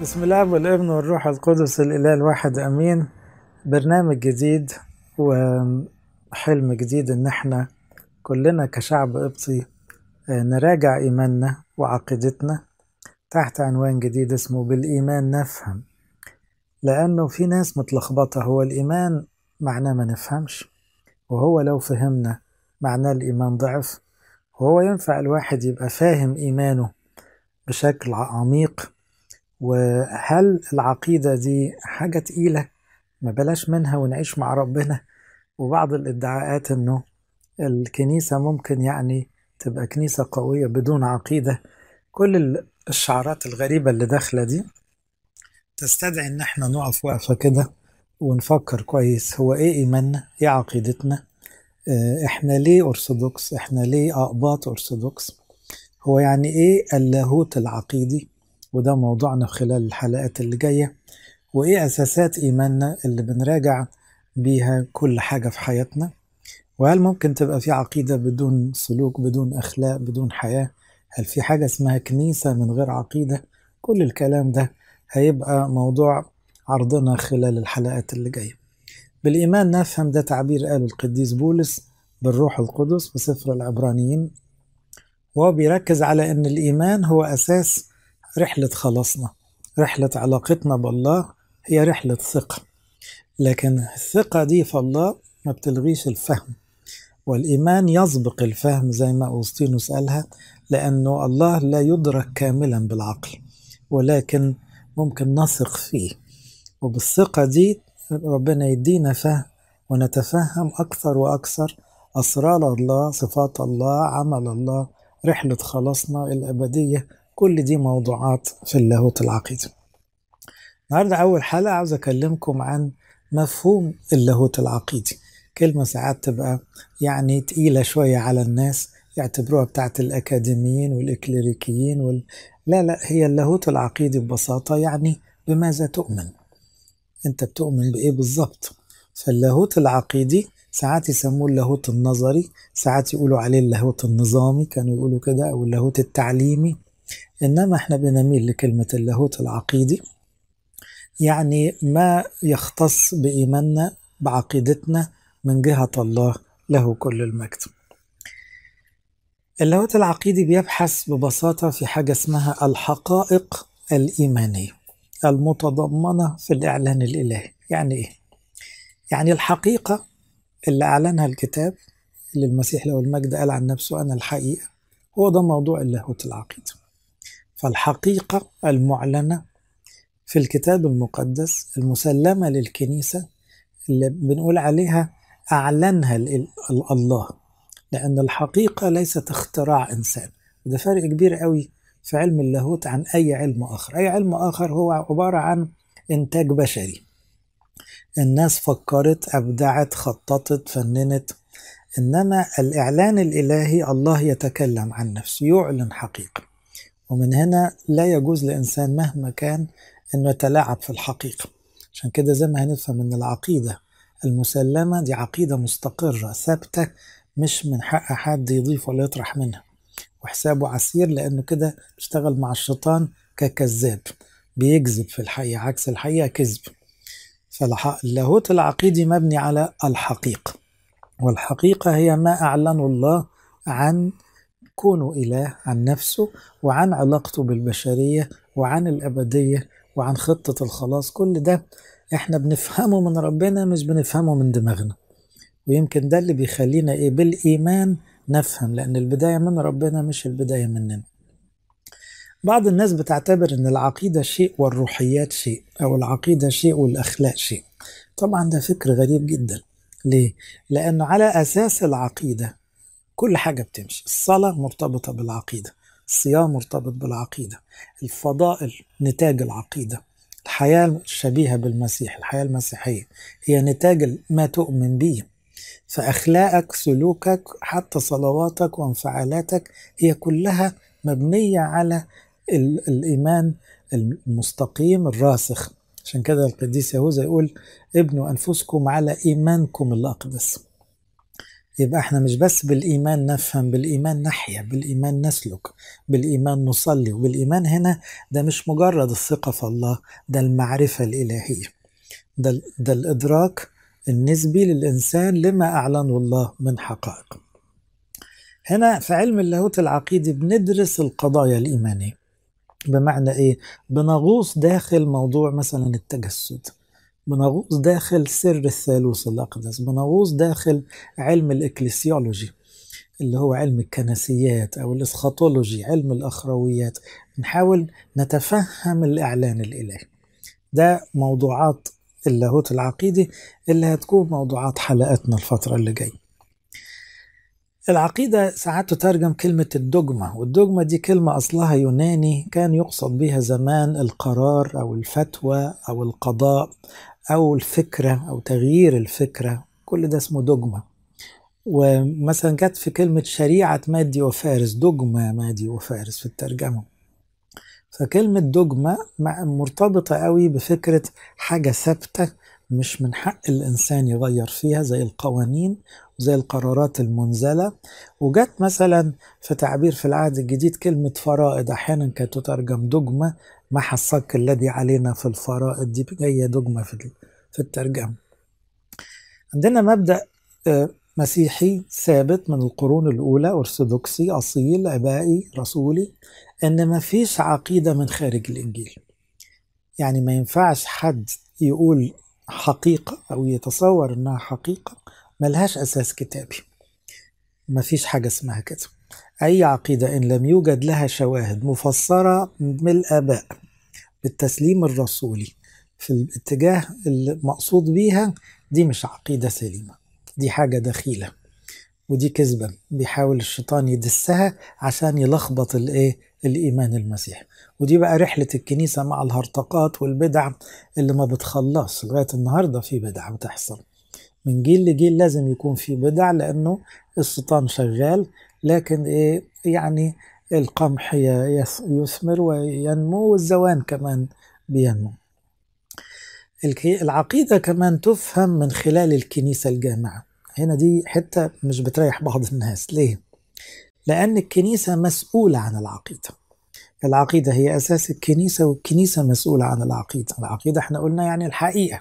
بسم الله والإبن والروح القدس الإله الواحد أمين. برنامج جديد وحلم جديد إن إحنا كلنا كشعب قبطي نراجع إيماننا وعقيدتنا تحت عنوان جديد اسمه بالإيمان نفهم. لأنه في ناس متلخبطة هو الإيمان معناه ما نفهمش وهو لو فهمنا معناه الإيمان ضعف وهو ينفع الواحد يبقى فاهم إيمانه بشكل عميق وهل العقيدة دي حاجة تقيلة؟ ما بلاش منها ونعيش مع ربنا. وبعض الادعاءات إنه الكنيسة ممكن يعني تبقى كنيسة قوية بدون عقيدة. كل الشعارات الغريبة اللي داخلة دي تستدعي إن إحنا نقف وقفة كده ونفكر كويس. هو إيه إيماننا؟ إيه عقيدتنا؟ آه إحنا ليه أرثوذكس؟ إحنا ليه أقباط أرثوذكس؟ هو يعني إيه اللاهوت العقيدي؟ وده موضوعنا خلال الحلقات اللي جاية. وإيه أساسات إيماننا اللي بنراجع بيها كل حاجة في حياتنا؟ وهل ممكن تبقى في عقيدة بدون سلوك بدون أخلاق بدون حياة؟ هل في حاجة اسمها كنيسة من غير عقيدة؟ كل الكلام ده هيبقى موضوع عرضنا خلال الحلقات اللي جاية. بالإيمان نفهم ده تعبير قاله القديس بولس بالروح القدس في سفر العبرانيين. وهو بيركز على أن الإيمان هو أساس رحلة خلاصنا رحلة علاقتنا بالله هي رحلة ثقة. لكن الثقة دي في الله ما بتلغيش الفهم. والإيمان يسبق الفهم زي ما أوسطينوس قالها لأنه الله لا يدرك كاملا بالعقل ولكن ممكن نثق فيه. وبالثقة دي ربنا يدينا فهم ونتفهم أكثر وأكثر أسرار الله صفات الله عمل الله رحلة خلاصنا الأبدية كل دي موضوعات في اللاهوت العقيدي. النهاردة أول حلقة عاوز أكلمكم عن مفهوم اللاهوت العقيدي. كلمة ساعات تبقى يعني تقيلة شوية على الناس يعتبروها بتاعت الأكاديميين والإكليريكيين وال... لا لا هي اللاهوت العقيدي ببساطة يعني بماذا تؤمن؟ أنت بتؤمن بإيه بالظبط؟ فاللاهوت العقيدي ساعات يسموه اللاهوت النظري ساعات يقولوا عليه اللاهوت النظامي كانوا يقولوا كده أو اللاهوت التعليمي. إنما إحنا بنميل لكلمة اللاهوت العقيدي يعني ما يختص بإيماننا بعقيدتنا من جهة الله له كل المجد. اللاهوت العقيدي بيبحث ببساطة في حاجة اسمها الحقائق الإيمانية المتضمنة في الإعلان الإلهي. يعني إيه؟ يعني الحقيقة اللي أعلنها الكتاب اللي المسيح له المجد قال عن نفسه أنا الحقيقة هو ده موضوع اللاهوت العقيدي. فالحقيقة المعلنة في الكتاب المقدس المسلمة للكنيسة اللي بنقول عليها أعلنها الله لأن الحقيقة ليست اختراع إنسان. وده فرق كبير قوي في علم اللاهوت عن أي علم آخر. أي علم آخر هو عبارة عن إنتاج بشري. الناس فكرت أبدعت خططت فننت. إنما الإعلان الإلهي الله يتكلم عن نفسه يعلن حقيقة. ومن هنا لا يجوز لإنسان مهما كان أنه يتلاعب في الحقيقة. عشان كده زي ما هنفهم أن العقيدة المسلمة دي عقيدة مستقرة ثابتة مش من حق حد يضيف ولا يطرح منها. وحسابه عسير لأنه كده بيشتغل مع الشيطان ككذاب بيكذب في الحقيقة عكس الحقيقة كذب. فاللاهوت العقيدي مبني على الحقيقة والحقيقة هي ما أعلنه الله عن كونه إله عن نفسه وعن علاقته بالبشرية وعن الأبدية وعن خطة الخلاص. كل ده إحنا بنفهمه من ربنا مش بنفهمه من دماغنا. ويمكن ده اللي بيخلينا إيه بالإيمان نفهم لأن البداية من ربنا مش البداية مننا. بعض الناس بتعتبر إن العقيدة شيء والروحيات شيء أو العقيدة شيء والأخلاق شيء. طبعا ده فكر غريب جدا. ليه؟ لأنه على أساس العقيدة كل حاجة بتمشي. الصلاة مرتبطة بالعقيدة الصيام مرتبط بالعقيدة الفضائل نتاج العقيدة الحياة الشبيهة بالمسيح الحياة المسيحية هي نتاج ما تؤمن به. فأخلاقك سلوكك حتى صلواتك وانفعالاتك هي كلها مبنية على الإيمان المستقيم الراسخ. عشان كده القديس يهوذا يقول ابنوا أنفسكم على إيمانكم الأقدس. يبقى إحنا مش بس بالإيمان نفهم بالإيمان نحيا بالإيمان نسلك بالإيمان نصلي وبالإيمان هنا ده مش مجرد الثقة في الله ده المعرفة الإلهية. ده, ده الإدراك النسبي للإنسان لما أعلنه الله من حقائق. هنا في علم اللاهوت العقيدي بندرس القضايا الإيمانية. بمعنى إيه؟ بنغوص داخل موضوع مثلا التجسد. بنغوص داخل سر الثالوث الأقدس بنغوص داخل علم الإكليسيولوجي اللي هو علم الكنسيات أو الإسخاطولوجي علم الأخرويات. نحاول نتفهم الإعلان الإلهي. ده موضوعات اللاهوت العقيدي اللي هتكون موضوعات حلقاتنا الفترة اللي جاية. العقيدة ساعات تترجم كلمة الدogma والدogma دي كلمة أصلها يوناني كان يقصد بها زمان القرار أو الفتوى أو القضاء أو الفكرة أو تغيير الفكرة كل ده اسمه دوجما. ومثلا جت في كلمة شريعة مادي وفارس دوجما مادي وفارس في الترجمة. فكلمة دوجما مرتبطة قوي بفكرة حاجة ثابتة مش من حق الإنسان يغير فيها زي القوانين وزي القرارات المنزلة. وجت مثلا في تعبير في العهد الجديد كلمة فرائض أحيانا كانت تترجم دجمة ما حصك الذي علينا في الفرائض؟ دي جاية دجمة في في الترجمة. عندنا مبدأ مسيحي ثابت من القرون الأولى أرثوذكسي أصيل عبائي رسولي إن ما فيش عقيدة من خارج الإنجيل. يعني ما ينفعش حد يقول حقيقة أو يتصور إنها حقيقة ملهاش أساس كتابي. ما فيش حاجة اسمها كده. أي عقيدة إن لم يوجد لها شواهد مفسرة من الآباء بالتسليم الرسولي في الاتجاه المقصود بيها دي مش عقيدة سليمة دي حاجة دخيلة ودي كذبة بيحاول الشيطان يدسها عشان يلخبط الإيه؟ الإيمان المسيحي ودي بقى رحلة الكنيسة مع الهرطقات والبدع اللي ما بتخلص لغاية النهاردة في بدع بتحصل. من جيل لجيل لازم يكون في بدع لأنه الشيطان شغال لكن إيه يعني القمح يثمر وينمو والزوان كمان بينمو. العقيدة كمان تفهم من خلال الكنيسة الجامعة. هنا دي حتة مش بتريح بعض الناس. ليه؟ لأن الكنيسة مسؤولة عن العقيدة. العقيدة هي أساس الكنيسة والكنيسة مسؤولة عن العقيدة. العقيدة إحنا قلنا يعني الحقيقة.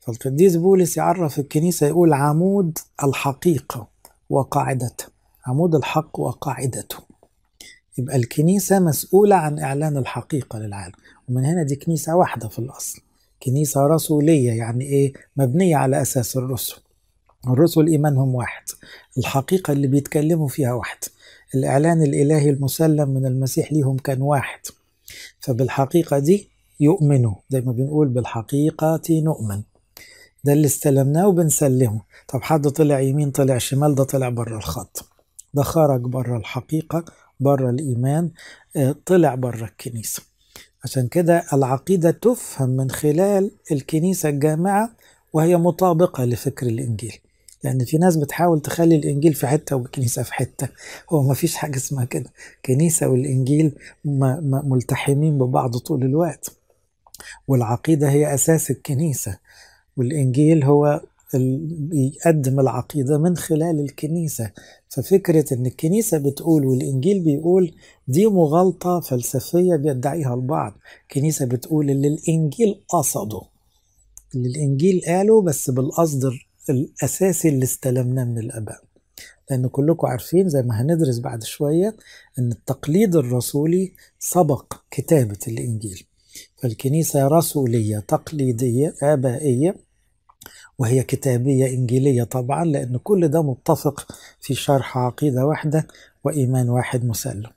فالقديس بولس يعرف الكنيسة يقول عمود الحقيقة وقاعدته عمود الحق وقاعدته. يبقى الكنيسة مسؤولة عن إعلان الحقيقة للعالم. ومن هنا دي كنيسة واحدة في الأصل. كنيسة رسولية يعني إيه؟ مبنية على أساس الرسل. الرسل إيمانهم واحد. الحقيقة اللي بيتكلموا فيها واحد. الإعلان الإلهي المسلم من المسيح ليهم كان واحد. فبالحقيقة دي يؤمنوا. زي ما بنقول بالحقيقة نؤمن. ده اللي استلمناه وبنسلمه. طب حد طلع يمين طلع شمال ده طلع بره الخط. ده خرج بره الحقيقة بره الإيمان طلع بره الكنيسة. عشان كده العقيدة تفهم من خلال الكنيسة الجامعة وهي مطابقة لفكر الإنجيل. لأن في ناس بتحاول تخلي الإنجيل في حتة والكنيسة في حتة. هو ما فيش حاجة اسمها كده. كنيسة والإنجيل ملتحمين ببعض طول الوقت. والعقيدة هي أساس الكنيسة. والإنجيل هو بيقدم العقيدة من خلال الكنيسة. ففكرة إن الكنيسة بتقول والإنجيل بيقول دي مغالطة فلسفية بيدعيها البعض الكنيسة بتقول اللي الإنجيل قصده. اللي الإنجيل قاله بس بالقصد الأساسي اللي استلمناه من الآباء. لأن كلكم عارفين زي ما هندرس بعد شوية إن التقليد الرسولي سبق كتابة الإنجيل. فالكنيسة رسولية تقليدية آبائية. وهي كتابية إنجيلية طبعا لأن كل ده متفق في شرح عقيدة واحدة وإيمان واحد مسلم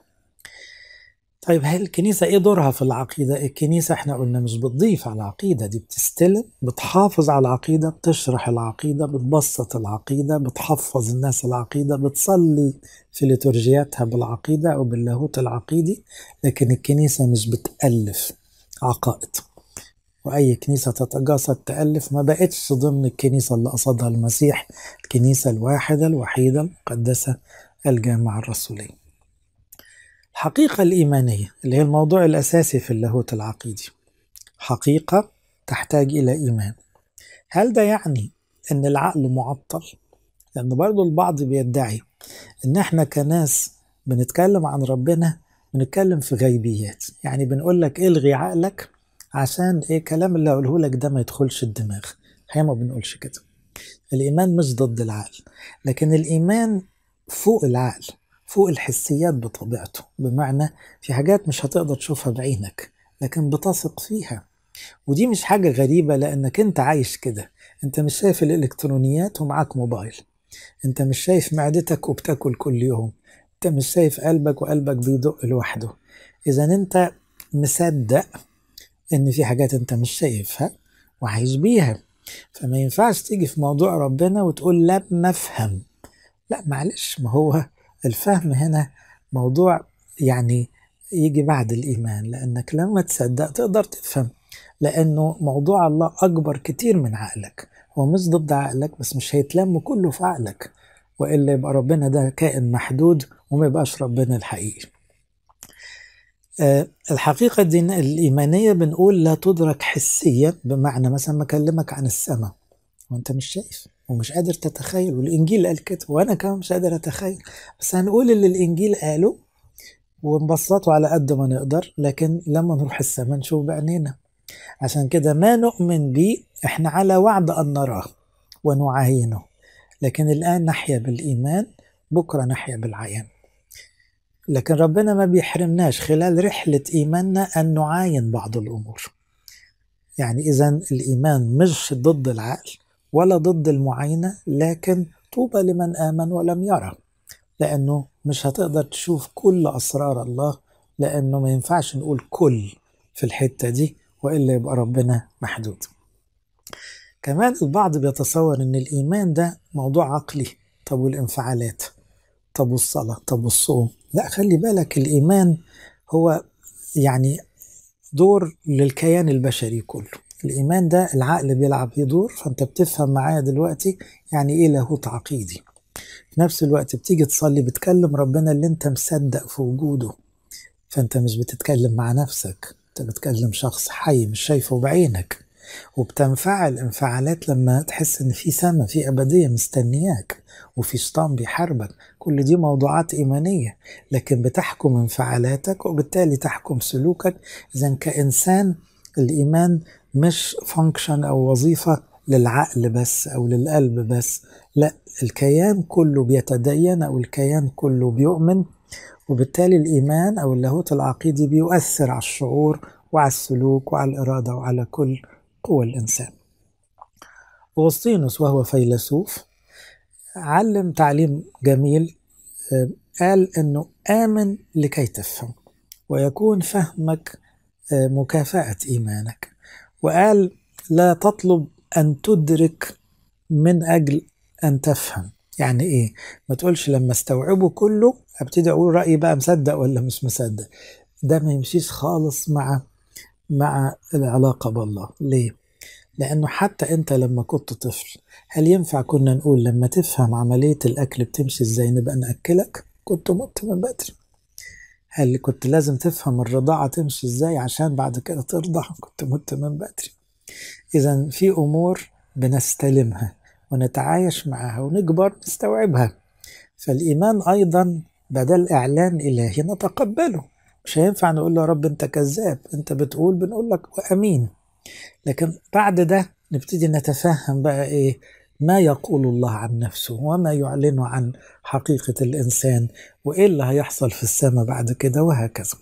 طيب هل الكنيسة إيه دورها في العقيدة؟ الكنيسة إحنا قلنا مش بتضيف على العقيدة دي بتستلم بتحافظ على العقيدة بتشرح العقيدة بتبسط العقيدة بتحفظ الناس العقيدة بتصلي في ليتورجياتها بالعقيدة أو باللاهوت العقيدي لكن الكنيسة مش بتألف عقائد وأي كنيسة تتجاسر تألف ما بقتش ضمن الكنيسة اللي قصدها المسيح الكنيسة الواحدة الوحيدة المقدسة الجامعة الرسولية الحقيقة الإيمانية اللي هي الموضوع الأساسي في اللاهوت العقيدي. حقيقة تحتاج إلى إيمان. هل ده يعني أن العقل معطل؟ لأن برضو البعض بيدعي إن إحنا كناس بنتكلم عن ربنا بنتكلم في غيبيات. يعني بنقول لك إلغي عقلك عشان إيه الكلام اللي أقوله لك ده ما يدخلش الدماغ. إحنا ما بنقولش كده. الإيمان مش ضد العقل لكن الإيمان فوق العقل فوق الحسيات بطبيعته. بمعنى في حاجات مش هتقدر تشوفها بعينك لكن بتثق فيها. ودي مش حاجة غريبة لأنك أنت عايش كده. أنت مش شايف الإلكترونيات ومعاك موبايل. أنت مش شايف معدتك وبتاكل كل يوم. أنت مش شايف قلبك وقلبك بيدق لوحده. إذا أنت مصدق إن في حاجات أنت مش شايفها وعايش بيها. فما ينفعش تيجي في موضوع ربنا وتقول لا نفهم لا معلش ما هو الفهم هنا موضوع يعني يجي بعد الإيمان لأنك لما تصدق تقدر تفهم لأنه موضوع الله أكبر كتير من عقلك. هو مش ضد عقلك بس مش هيتلم كله في عقلك. وإلا يبقى ربنا ده كائن محدود وما يبقاش ربنا الحقيقي. الحقيقة دي الإيمانية بنقول لا تدرك حسيا بمعنى مثلا ما أكلمك عن السماء وأنت مش شايف ومش قادر تتخيل والإنجيل قال كده وأنا كمان مش قادر أتخيل. بس هنقول اللي الإنجيل قاله ونبسطه على قد ما نقدر لكن لما نروح السماء نشوف بعينينا. عشان كده ما نؤمن به إحنا على وعد أن نراه ونعاينه. لكن الآن نحيا بالإيمان بكرة نحيا بالعيان. لكن ربنا ما بيحرمناش خلال رحلة إيماننا أن نعاين بعض الأمور. يعني إذا الإيمان مش ضد العقل ولا ضد المعاينة لكن طوبى لمن آمن ولم يرى. لأنه مش هتقدر تشوف كل أسرار الله لأنه ما ينفعش نقول كل في الحتة دي وإلا يبقى ربنا محدود. كمان البعض بيتصور إن الإيمان ده موضوع عقلي. طب والانفعالات؟ طب والصلاة؟ طب والصوم؟ لا خلي بالك الإيمان هو يعني دور للكيان البشري كله. الإيمان ده العقل بيلعب فيه دور فأنت بتفهم معايا دلوقتي يعني إيه لاهوت عقيدي. في نفس الوقت بتيجي تصلي بتكلم ربنا اللي أنت مصدق في وجوده فأنت مش بتتكلم مع نفسك أنت بتكلم شخص حي مش شايفه بعينك. وبتنفعل انفعالات لما تحس إن في سما في أبدية مستنياك وفي شيطان بيحاربك. كل دي موضوعات إيمانية لكن بتحكم انفعالاتك وبالتالي تحكم سلوكك. إذا كإنسان الإيمان مش فانكشن أو وظيفة للعقل بس أو للقلب بس لا الكيان كله بيتدين أو الكيان كله بيؤمن وبالتالي الإيمان أو اللاهوت العقيدي بيؤثر على الشعور وعلى السلوك وعلى الإرادة وعلى كل قوى الإنسان. أغسطينوس وهو فيلسوف علم تعليم جميل قال أنه آمن لكي تفهم ويكون فهمك مكافأة إيمانك. وقال لا تطلب أن تدرك من أجل أن تفهم. يعني إيه؟ ما تقولش لما استوعبه كله أبتدي أقول رأيي بقى مصدق ولا مش مصدق. ده ما يمشيش خالص مع مع العلاقة بالله ليه؟ لأنه حتى أنت لما كنت طفل هل ينفع كنا نقول لما تفهم عملية الأكل بتمشي إزاي نبقى نأكلك؟ كنت مت من بدري هل كنت لازم تفهم الرضاعة تمشي إزاي عشان بعد كده ترضع؟ كنت مت من بدري إذا في أمور بنستلمها ونتعايش معها ونكبر نستوعبها فالإيمان أيضا بدل إعلان إلهي نتقبله مش هينفع نقول له يا رب انت كذاب انت بتقول بنقول لك امين لكن بعد ده نبتدي نتفهم بقى إيه؟ ما يقول الله عن نفسه وما يعلنه عن حقيقة الإنسان وإيه اللي هيحصل في السماء بعد كده وهكذا.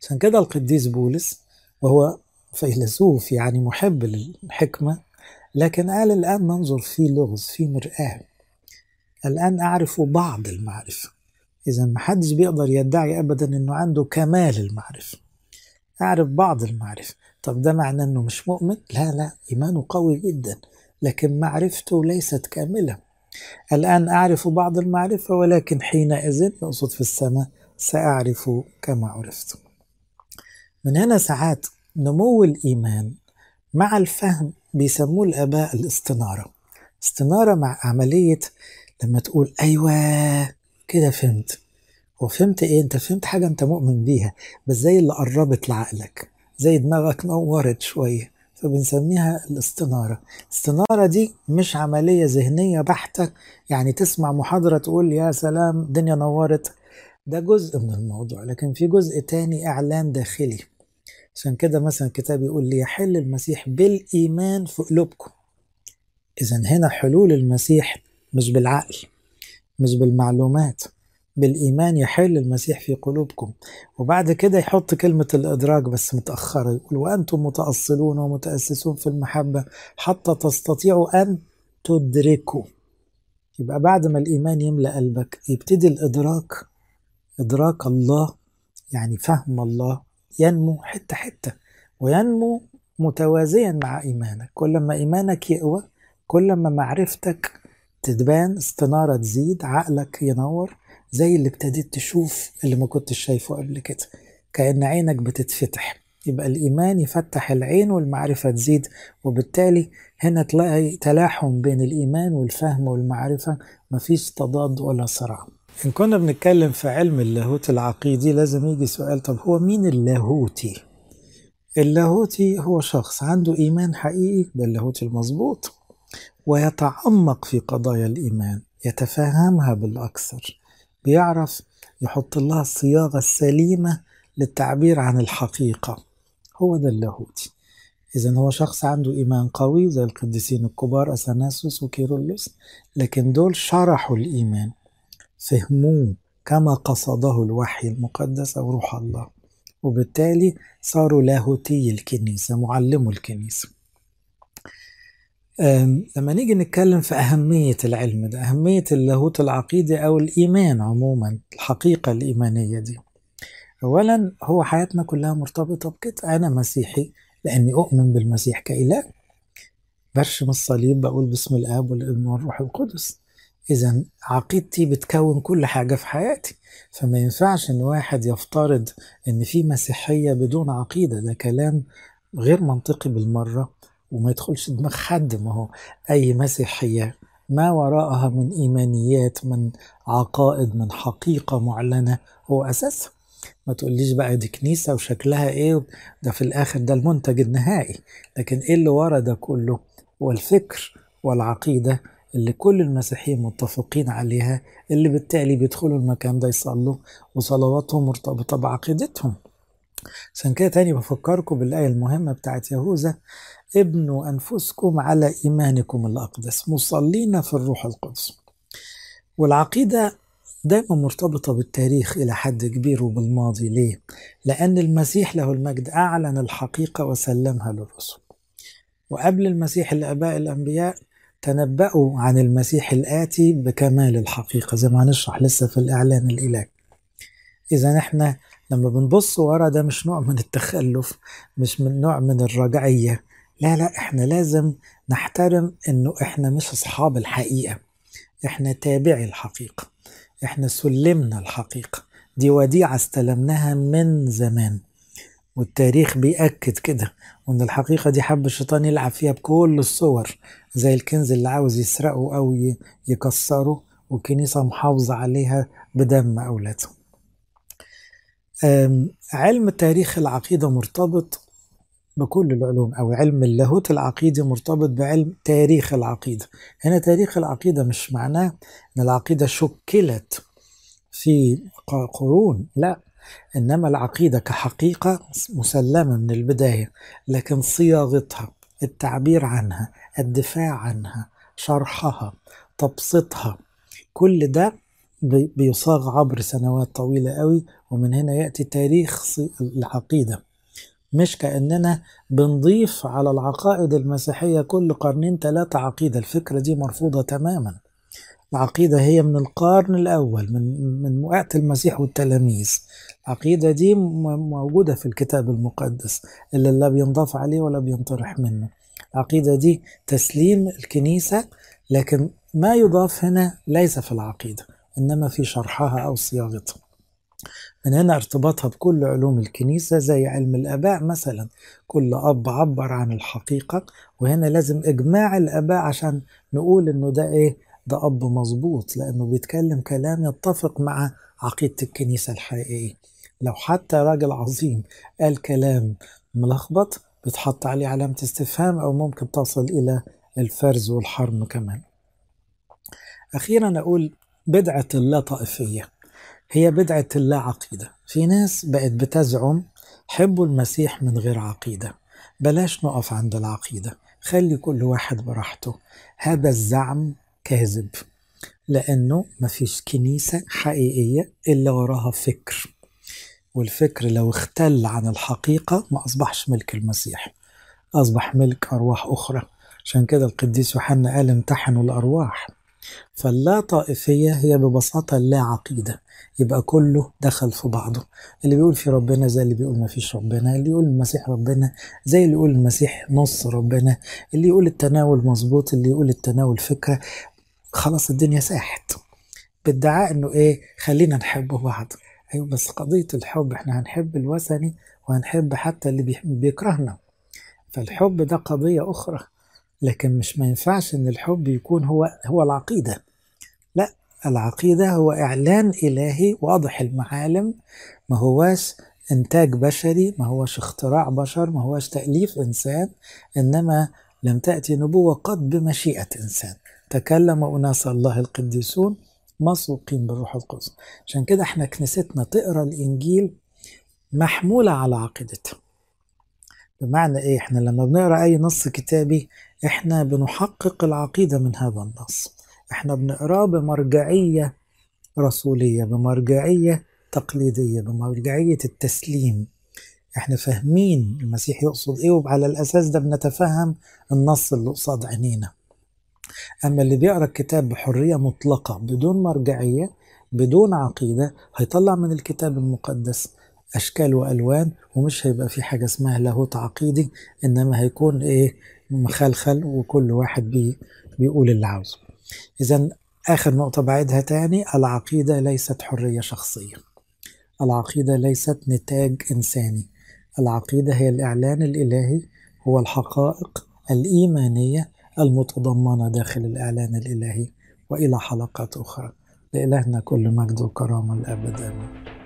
عشان كده القديس بولس وهو فيلسوف يعني محب للحكمة لكن قال الآن ننظر في لغز في مرآة. الآن أعرف بعض المعرفة. إذا ما حدش بيقدر يدعي أبدا إنه عنده كمال المعرفة. أعرف بعض المعرفة. طب ده معناه إنه مش مؤمن؟ لا لا إيمانه قوي جدا لكن معرفته ليست كاملة. الآن أعرف بعض المعرفة ولكن حينئذ يقصد في السماء سأعرف كما عرفت. من هنا ساعات نمو الإيمان مع الفهم بيسموه الآباء الاستنارة. استنارة مع عملية لما تقول أيوة كده فهمت. وفهمت إيه؟ أنت فهمت حاجة أنت مؤمن بيها بس زي اللي قربت لعقلك زي دماغك نورت شوية فبنسميها الاستنارة. الاستنارة دي مش عملية ذهنية بحتة يعني تسمع محاضرة تقول يا سلام الدنيا نورت. ده جزء من الموضوع لكن في جزء تاني إعلان داخلي. عشان كده مثلا الكتاب يقول ليحل المسيح بالإيمان في قلوبكم. إذا هنا حلول المسيح مش بالعقل. مش بالمعلومات بالإيمان يحل المسيح في قلوبكم. وبعد كده يحط كلمة الإدراك بس متأخرة يقول وأنتم متأصلون ومتأسسون في المحبة حتى تستطيعوا أن تدركوا. يبقى بعد ما الإيمان يملأ قلبك يبتدي الإدراك إدراك الله يعني فهم الله ينمو حتة حتة وينمو متوازيا مع إيمانك. كل ما إيمانك يقوى كل ما معرفتك تتبان استنارة تزيد عقلك ينور زي اللي ابتديت تشوف اللي ما كنتش شايفه قبل كده. كأن عينك بتتفتح. يبقى الإيمان يفتح العين والمعرفة تزيد وبالتالي هنا تلاقي تلاحم بين الإيمان والفهم والمعرفة. مفيش تضاد ولا صراع. إن كنا بنتكلم في علم اللاهوت العقيدي لازم يجي سؤال طب هو مين اللاهوتي؟ اللاهوتي هو شخص عنده إيمان حقيقي ده اللاهوت المظبوط. ويتعمق في قضايا الإيمان يتفهمها بالأكثر بيعرف يحط لها الصياغة السليمة للتعبير عن الحقيقة. هو ده اللاهوتي إذا هو شخص عنده إيمان قوي زي القديسين الكبار أثناسوس وكيرلس لكن دول شرحوا الإيمان فهموه كما قصده الوحي المقدس أو روح الله وبالتالي صاروا لاهوتي الكنيسة معلمو الكنيسة. لما نيجي نتكلم في أهمية العلم ده أهمية اللاهوت العقيدي أو الإيمان عموما الحقيقة الإيمانية دي. أولا هو حياتنا كلها مرتبطة بكده. أنا مسيحي لأني أؤمن بالمسيح كإله. برشم الصليب بقول باسم الآب والابن والروح القدس. إذا عقيدتي بتكون كل حاجة في حياتي. فما ينفعش إن واحد يفترض إن في مسيحية بدون عقيدة. ده كلام غير منطقي بالمرة. وما يدخلش دماغ حد ما هو أي مسيحية. ما وراءها من إيمانيات من عقائد من حقيقة معلنة. هو أساسها ما تقوليش بقى دي كنيسة وشكلها إيه ده في الآخر ده المنتج النهائي. لكن إيه اللي ورا ده كله؟ والفكر والعقيدة اللي كل المسيحيين متفقين عليها اللي بالتالي بيدخلوا المكان ده يصلوا وصلواتهم مرتبطة بعقيدتهم. عشان كده تاني بفكركم بالآية المهمة بتاعت يهوذا. ابنوا أنفسكم على إيمانكم الأقدس مصلين في الروح القدس. والعقيدة دايما مرتبطة بالتاريخ إلى حد كبير وبالماضي. ليه؟ لأن المسيح له المجد أعلن الحقيقة وسلمها للرسل. وقبل المسيح الآباء الأنبياء تنبأوا عن المسيح الآتي بكمال الحقيقة زي ما هنشرح لسه في الإعلان الإلهي. إذا إحنا لما بنبص ورا ده مش نوع من التخلف مش من نوع من الرجعية. لا لا إحنا لازم نحترم إنه إحنا مش أصحاب الحقيقة. إحنا تابعي الحقيقة. إحنا سلمنا الحقيقة. دي وديعة استلمناها من زمان. والتاريخ بيأكد كده وإن الحقيقة دي حب الشيطان يلعب فيها بكل الصور زي الكنز اللي عاوز يسرقه أو يكسره والكنيسة محافظة عليها بدم أولادها علم تاريخ العقيدة مرتبط بكل العلوم أو علم اللاهوت العقيدي مرتبط بعلم تاريخ العقيدة. هنا تاريخ العقيدة مش معناه أن العقيدة شكلت في قرون لا. إنما العقيدة كحقيقة مسلمة من البداية لكن صياغتها التعبير عنها الدفاع عنها شرحها تبسيطها كل ده بيصاغ عبر سنوات طويلة قوي ومن هنا يأتي تاريخ العقيدة. مش كأننا بنضيف على العقائد المسيحية كل قرنين ثلاثة عقيدة. الفكرة دي مرفوضة تماما. العقيدة هي من القرن الأول من من وقت المسيح والتلاميذ. العقيدة دي موجودة في الكتاب المقدس. اللي لا بينضاف عليه ولا بينطرح منه. العقيدة دي تسليم الكنيسة لكن ما يضاف هنا ليس في العقيدة إنما في شرحها أو صياغتها. من هنا ارتباطها بكل علوم الكنيسة زي علم الآباء مثلا. كل أب عبر عن الحقيقة وهنا لازم إجماع الآباء عشان نقول إنه ده إيه؟ ده أب مظبوط لأنه بيتكلم كلام يتفق مع عقيدة الكنيسة الحقيقية. لو حتى راجل عظيم قال كلام ملخبط بتحط عليه علامة استفهام أو ممكن تصل إلى الفرز والحرم كمان. أخيرا أقول بدعة اللا طائفية هي بدعة اللا عقيدة في ناس بقت بتزعم حبوا المسيح من غير عقيدة. بلاش نقف عند العقيدة. خلي كل واحد براحته. هذا الزعم كاذب لأنه مفيش كنيسة حقيقية إلا وراها فكر. والفكر لو اختل عن الحقيقة ما أصبحش ملك المسيح أصبح ملك أرواح أخرى. عشان كده القديس يوحنا قال امتحنوا الأرواح. فاللا طائفية هي ببساطة لا عقيدة. يبقى كله دخل في بعضه. اللي بيقول في ربنا زي اللي بيقول ما فيش ربنا اللي يقول المسيح ربنا زي اللي يقول المسيح نص ربنا اللي يقول التناول مظبوط اللي يقول التناول فكرة خلاص الدنيا ساحت. بادعاء إنه إيه خلينا نحب بعض. أيوه بس قضية الحب إحنا هنحب الوثني وهنحب حتى اللي بيكرهنا. فالحب ده قضية أخرى. لكن مش ما ينفعش إن الحب يكون هو هو العقيدة. لا العقيدة هو إعلان إلهي واضح المعالم ما هواش إنتاج بشري ما هواش اختراع بشر ما هواش تأليف إنسان إنما لم تأتي نبوة قد بمشيئة إنسان. تكلم أناس الله القديسون مسوقين بالروح القدس. عشان كده إحنا كنيستنا تقرأ الإنجيل محمولة على عقيدتها. بمعنى إيه؟ إحنا لما بنقرأ أي نص كتابي إحنا بنحقق العقيدة من هذا النص. إحنا بنقراه بمرجعية رسولية بمرجعية تقليدية بمرجعية التسليم. إحنا فاهمين المسيح يقصد إيه وعلى الأساس ده بنتفهم النص اللي قصاد عينينا. أما اللي بيقرأ الكتاب بحرية مطلقة بدون مرجعية بدون عقيدة هيطلع من الكتاب المقدس أشكال وألوان ومش هيبقى في حاجة اسمها لاهوت عقيدي إنما هيكون إيه مخلخل وكل واحد بي بيقول اللي عاوزه. اذا آخر نقطة بعيدها تاني العقيدة ليست حرية شخصية. العقيدة ليست نتاج إنساني. العقيدة هي الإعلان الإلهي هو الحقائق الإيمانية المتضمنة داخل الإعلان الإلهي وإلى حلقات أخرى. لإلهنا كل مجد وكرامة الابد امين